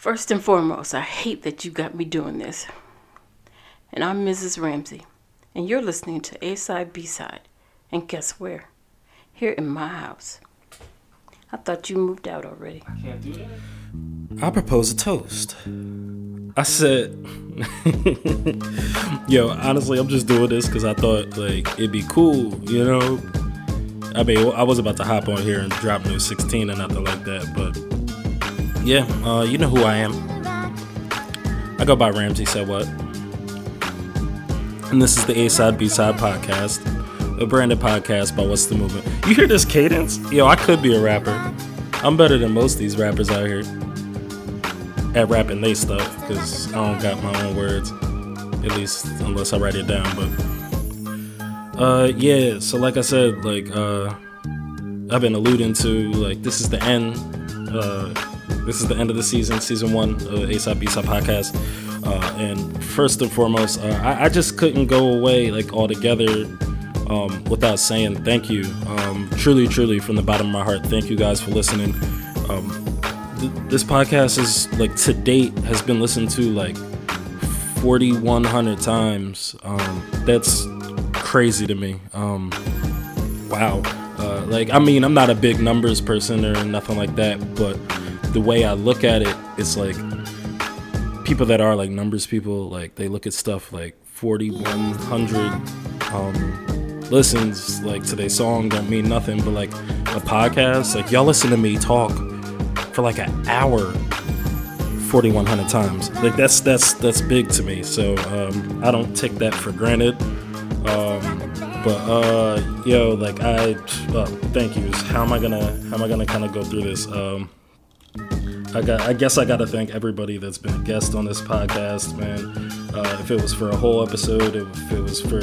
First and foremost, I hate that you got me doing this. And I'm Mrs. Ramsey, and you're listening to A Side B Side. And guess where? Here in my house. I thought you moved out already. I can't do that. I propose a toast. I said, yo, honestly, I'm just doing this because I thought like it'd be cool, you know. I mean, I was about to hop on here and drop new 16 and nothing like that, but yeah, uh, you know who I am. I go by Ramsey Said What, and this is the A Side B Side podcast, a branded podcast by What's the Movement. You hear this cadence? Yo, I could be a rapper. I'm better than most of these rappers out here at rapping they stuff because I don't got my own words, at least unless I write it down. But uh, yeah, so like I said, like uh, I've been alluding to, like this is the end. Uh, this is the end of the season, season one of A Side B Side podcast. Uh, and first and foremost, uh, I, I, just couldn't go away like altogether um, without saying thank you. Um, truly, truly, from the bottom of my heart, thank you guys for listening. Um, this podcast is like to date has been listened to like 4100 times um, that's crazy to me um, wow uh, like i mean i'm not a big numbers person or nothing like that but the way i look at it it's like people that are like numbers people like they look at stuff like 4100 um, listens like to their song don't mean nothing but like a podcast like y'all listen to me talk for like an hour 4100 times. Like that's that's that's big to me so um, i don't take that for granted. Um, but uh yo like i uh, thank you. How am i gonna how am i gonna kind of go through this? Um I got. I guess I got to thank everybody that's been a guest on this podcast, man. Uh, if it was for a whole episode, if it was for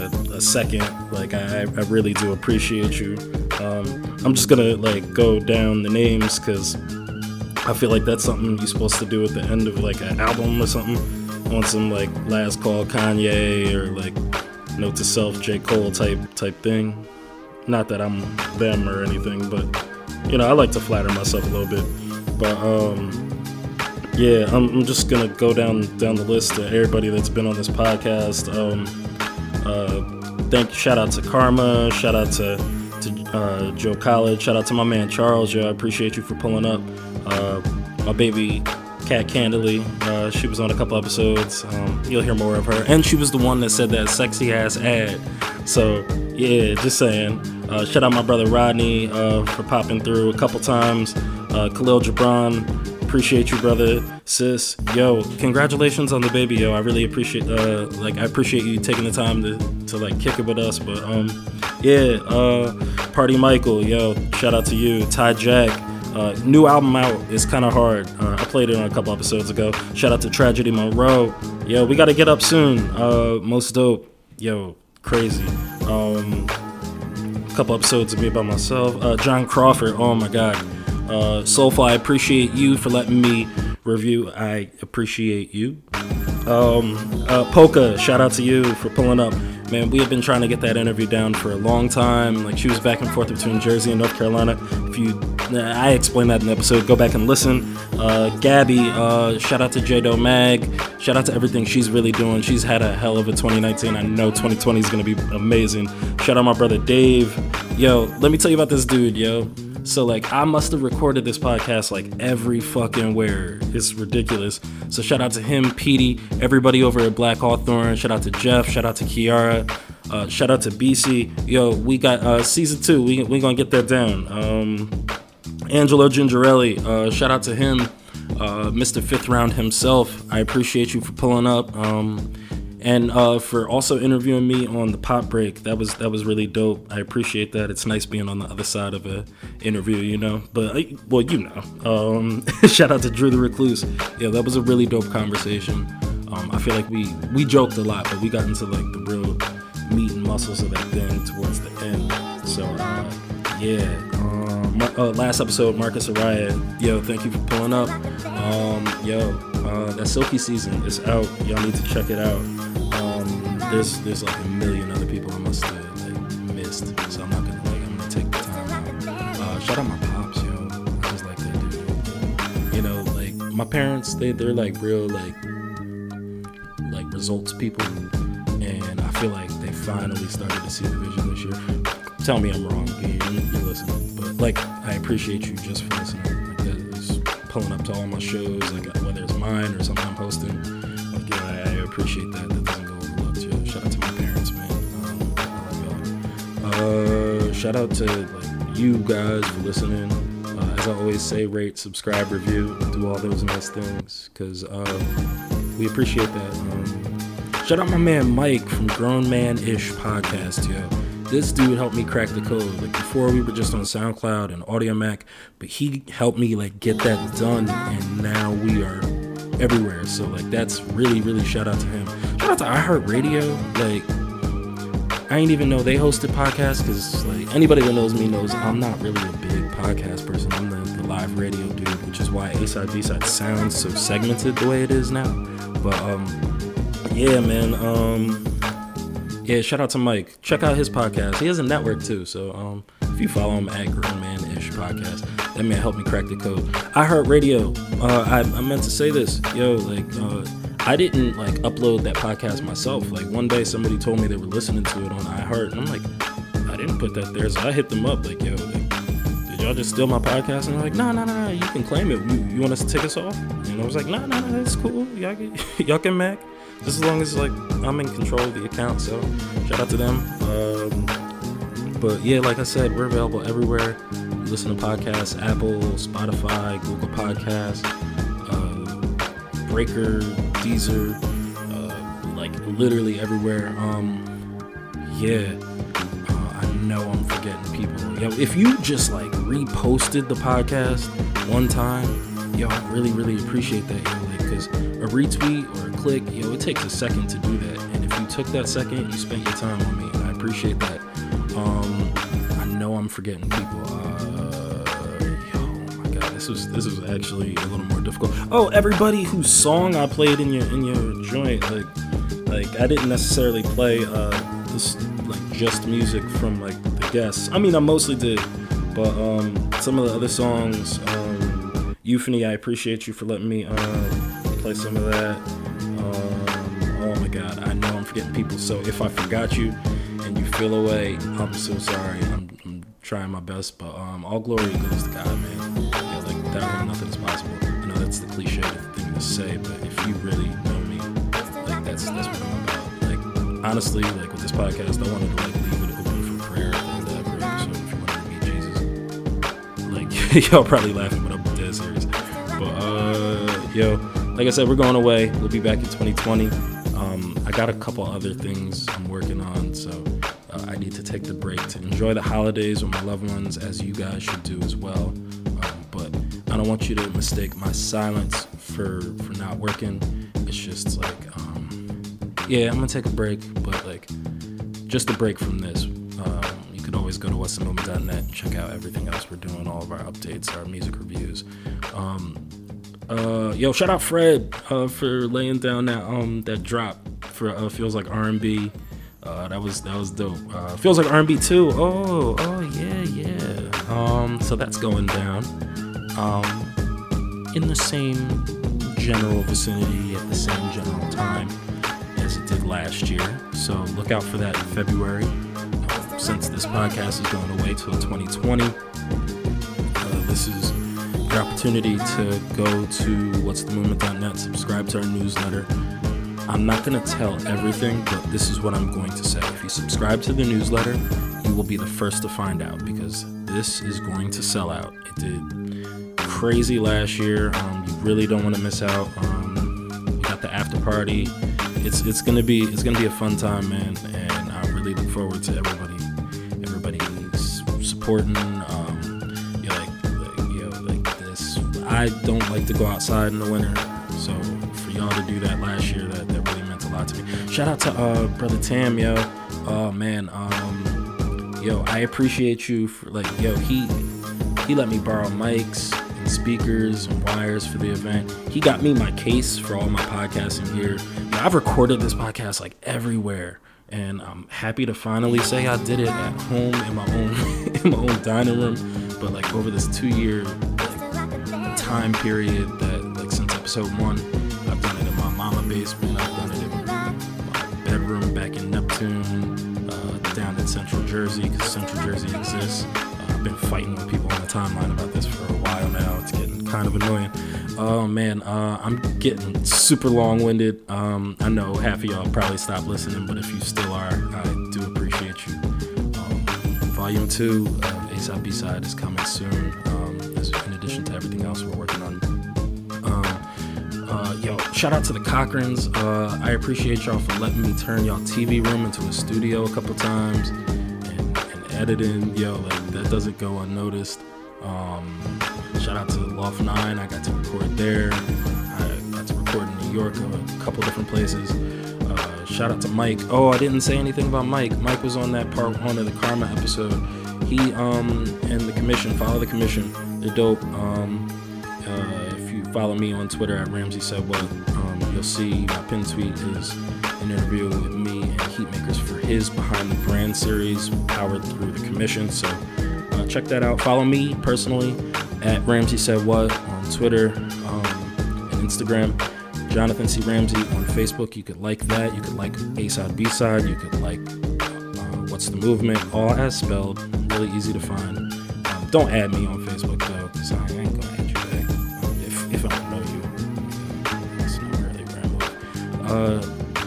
a, a second, like I, I really do appreciate you. Um, I'm just gonna like go down the names because I feel like that's something you're supposed to do at the end of like an album or something. On some like last call Kanye or like note to self J Cole type type thing. Not that I'm them or anything, but you know I like to flatter myself a little bit. But um, yeah, I'm, I'm just gonna go down down the list to everybody that's been on this podcast. Um, uh, thank shout out to Karma, shout out to to uh, Joe College, shout out to my man Charles. Joe, I appreciate you for pulling up. Uh, my baby Cat Candily, uh, she was on a couple episodes. Um, you'll hear more of her, and she was the one that said that sexy ass ad. So yeah, just saying. Uh, shout out my brother Rodney uh, for popping through a couple times. Uh, Khalil Gibran, appreciate you, brother, sis. Yo, congratulations on the baby, yo. I really appreciate, uh, like, I appreciate you taking the time to, to like kick it with us. But um, yeah, uh, Party Michael, yo, shout out to you, Ty Jack. Uh, new album out It's kind of hard. Uh, I played it on a couple episodes ago. Shout out to Tragedy Monroe. Yo, we got to get up soon. Uh, most dope. Yo, crazy. Um, a couple episodes of me by myself. Uh, John Crawford. Oh my God. Uh, Soulful, I appreciate you for letting me review. I appreciate you. Um, uh, Polka, shout out to you for pulling up. Man, we have been trying to get that interview down for a long time. Like she was back and forth between Jersey and North Carolina. If you, I explained that in the episode. Go back and listen. Uh, Gabby, uh, shout out to J Do Mag. Shout out to everything she's really doing. She's had a hell of a 2019. I know 2020 is gonna be amazing. Shout out my brother Dave. Yo, let me tell you about this dude, yo. So like I must have recorded this podcast like every fucking where. It's ridiculous. So shout out to him, Petey, everybody over at Black Hawthorne. Shout out to Jeff. Shout out to Kiara. Uh, shout out to BC. Yo, we got uh, season two. We we gonna get that down. Um, Angelo Gingerelli. Uh, shout out to him, uh, Mr. Fifth Round himself. I appreciate you for pulling up. Um, and uh, for also interviewing me on the pop break. That was that was really dope. I appreciate that. It's nice being on the other side of a interview, you know. But uh, well, you know. Um, shout out to Drew the Recluse. Yeah, that was a really dope conversation. Um, I feel like we we joked a lot, but we got into like the real meat and muscles of that thing towards the end. So uh, yeah. Um, uh, last episode, Marcus Araya. Yo, thank you for pulling up. Um, yo, uh, that Silky season is out. Y'all need to check it out there's there's like a million other people I must have missed, so I'm not gonna like I'm gonna take the time out. Uh, shout out my pops, yo. I just like that dude. You know, like my parents they they're like real like like results people, and I feel like they finally started to see the vision this year. Tell me I'm wrong. You, you're listening, but like I appreciate you just for listening. Like that is pulling up to all my shows, like whether it's mine or something I'm posting. Like yeah, I, I appreciate that. That doesn't go overlooked. Yeah, shout out to my parents, man. Um, I love y'all. Uh, shout out to like you guys for listening. Uh, as I always say, rate, subscribe, review, do all those nice things because uh, we appreciate that. Um, shout out my man Mike from Grown Man Ish Podcast, yo. This dude helped me crack the code. Like before, we were just on SoundCloud and Audiomack, but he helped me like get that done, and now we are everywhere. So like that's really, really shout out to him. Shout out to iHeartRadio. Like I ain't even know they hosted podcasts because like anybody that knows me knows I'm not really a big podcast person. I'm the, the live radio dude, which is why A side B side sounds so segmented the way it is now. But um, yeah, man. Um, yeah, shout out to Mike. Check out his podcast. He has a network too. So um, if you follow him at Grown Man Ish Podcast, that man helped me crack the code. iHeartRadio. Uh, I, I meant to say this, yo. Like, uh, I didn't like upload that podcast myself. Like one day, somebody told me they were listening to it on iHeart, and I'm like, I didn't put that there. So I hit them up, like, yo, like, did y'all just steal my podcast? And they're like, no, no, no, no, you can claim it. You, you want us to take us off? And I was like, no, no, no, that's cool. Y'all, can, y'all can Mac just as long as like I'm in control of the account. So shout out to them. Um, but yeah, like I said, we're available everywhere. You listen to podcasts: Apple, Spotify, Google Podcasts, uh, Breaker, Deezer, uh, like literally everywhere. Um, yeah. Uh, I know I'm forgetting people. Yo, if you just like reposted the podcast one time, yo, I really, really appreciate that. Yo, like, cause a retweet or a click, yo, it takes a second to do that. And if you took that second, you spent your time on me, I appreciate that. Um, I know I'm forgetting people. Uh, oh my god, this was this was actually a little more difficult. Oh, everybody whose song I played in your in your joint, like like I didn't necessarily play uh this like just music from like the guests. I mean, I mostly did, but um some of the other songs, um, Euphony, I appreciate you for letting me uh play some of that. Um, oh my god, I know I'm forgetting people. So if I forgot you and you feel away, I'm so sorry. I'm, I'm trying my best, but um, all glory goes to God, man. Yeah, like without him, nothing is possible. I know that's the cliche thing to say, but if you really know me, like that's that's what I'm about. Like honestly, like with this podcast, I wanted to like leave it open for prayer of that. So if you wanted to meet Jesus, like y'all probably laughing, but I'm dead serious. But uh, yo, like I said, we're going away. We'll be back in 2020. Um, I got a couple other things I'm working on, so uh, I need to take the break to enjoy the holidays with my loved ones, as you guys should do as well. Um, but I don't want you to mistake my silence for for not working. It's just like, um, yeah, I'm gonna take a break, but like, just a break from this. Um, you can always go to what'sthemovement.net and check out everything else we're doing, all of our updates, our music reviews. Um, uh, yo, shout out Fred uh, for laying down that um that drop for uh, feels like R&B. Uh, that was that was dope. Uh, feels like R&B too. Oh, oh yeah, yeah. Um, so that's going down. Um, in the same general vicinity at the same general time as it did last year. So look out for that in February. Uh, since this podcast is going away till 2020, uh, this is your opportunity to go to what's the subscribe to our newsletter. I'm not going to tell everything, but this is what I'm going to say. If you subscribe to the newsletter, you will be the first to find out because this is going to sell out. It did crazy last year. Um, you really don't want to miss out. Um, we got the after party. It's it's gonna be it's gonna be a fun time, man, and I really look forward to everybody everybody supporting. Um, I don't like to go outside in the winter, so for y'all to do that last year, that, that really meant a lot to me. Shout out to uh, brother Tam, yo. Oh man, um, yo, I appreciate you for like, yo, he he let me borrow mics and speakers and wires for the event. He got me my case for all my podcasting gear. Now, I've recorded this podcast like everywhere, and I'm happy to finally say I did it at home in my own in my own dining room. But like over this two year time period that like since episode one. I've done it in my mama basement. I've done it in my bedroom back in Neptune, uh, down in Central Jersey because Central Jersey exists. Uh, I've been fighting with people on the timeline about this for a while now. It's getting kind of annoying. Oh man, uh, I'm getting super long winded. Um, I know half of y'all probably stopped listening, but if you still are, I do appreciate you. Um, volume two of A Side B Side is coming soon, um, addition to everything else we're working on. Um, uh, yo, shout out to the Cochrans. Uh, I appreciate y'all for letting me turn y'all TV room into a studio a couple times and, and editing. Yo, like that doesn't go unnoticed. Um, shout out to Loft 9. I got to record there. I got to record in New York, a couple different places. Uh, shout out to Mike. Oh, I didn't say anything about Mike. Mike was on that part one of the Karma episode. He um and the commission follow the commission. They're dope. Um, uh, if you follow me on Twitter at Ramsey said what, um, you'll see my pin tweet is an interview with me and Heatmakers for his Behind the Brand series, powered through the commission. So uh, check that out. Follow me personally at Ramsey Said What on Twitter um, and Instagram. Jonathan C. Ramsey on Facebook. You could like that. You could like A Side B Side. You could like uh, What's the Movement, all as spelled. Really easy to find. Don't add me on Facebook though, because I ain't gonna add you back. If, if I don't know you, it's not really uh,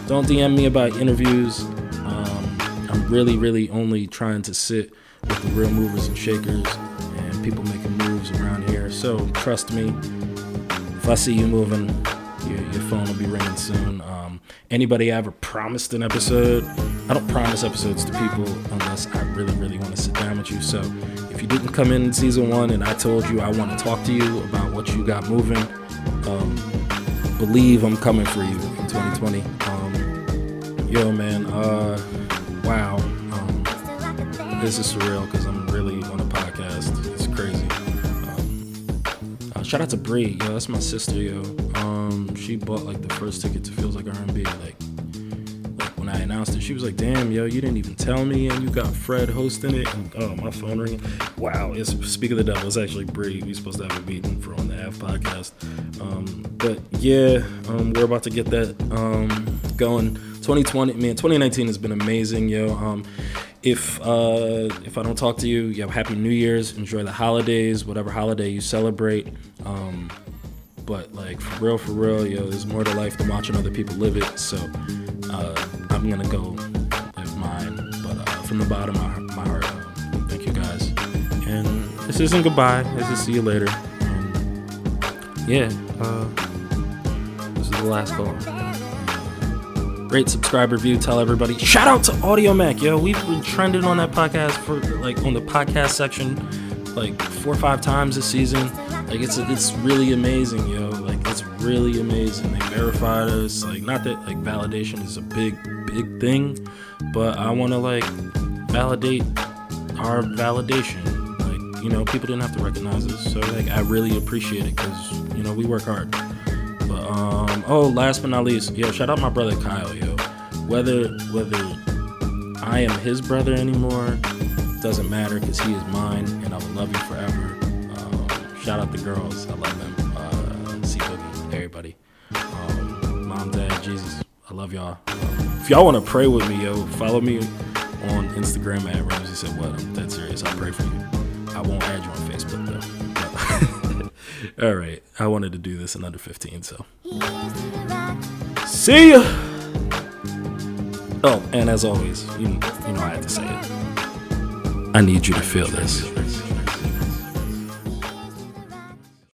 don't DM me about interviews. Um, I'm really, really only trying to sit with the real movers and shakers and people making moves around here. So trust me, if I see you moving, your, your phone will be ringing soon. Um, anybody I ever promised an episode, I don't promise episodes to people unless I really, really want to sit down with you. So if you didn't come in season one and I told you I want to talk to you about what you got moving, um, believe I'm coming for you in 2020. Um, yo, man, uh, wow. Um, this is surreal because I'm really shout out to Bree, yo, that's my sister, yo. Um, she bought like the first ticket to Feels Like R&B, like, like when I announced it. She was like, "Damn, yo, you didn't even tell me, and you got Fred hosting it." And oh, my phone ringing. Wow, it's speak of the devil. It's actually Bree. We supposed to have a meeting for on the F podcast. Um, but yeah, um, we're about to get that um, going. 2020, man, 2019 has been amazing, yo. Um, if uh, if I don't talk to you, you have happy New Year's. Enjoy the holidays, whatever holiday you celebrate. Um, but like for real, for real, yo, there's more to life than watching other people live it. So uh, I'm gonna go live mine. But uh, from the bottom of my heart, uh, thank you guys. And this isn't goodbye. This is see you later. Um, yeah, uh, this is the last call. Rate, subscribe, review, tell everybody. Shout out to Audiomack, yo. We've been trending on that podcast for like on the podcast section like four or five times this season. Like it's it's really amazing, yo. Like it's really amazing. They verified us. Like not that like validation is a big big thing, but I want to like validate our validation. Like you know, people didn't have to recognize us, so like I really appreciate it because you know we work hard. But um, oh, last but not least, yo, shout out my brother Kyle, yo. Whether whether I am his brother anymore doesn't matter because he is mine, and I will love you forever. Um, shout out the girls, I love them. Uh, Boogie, everybody. Um, Mom, Dad, Jesus, I love y'all. Um, if y'all want to pray with me, yo, follow me on Instagram at Ramsey said what. I'm dead serious. I'll pray for you. I won't add you on Facebook though. All right, I wanted to do this in under 15, so see ya. Oh, and as always, you, you know I have to say it. I need you to feel this.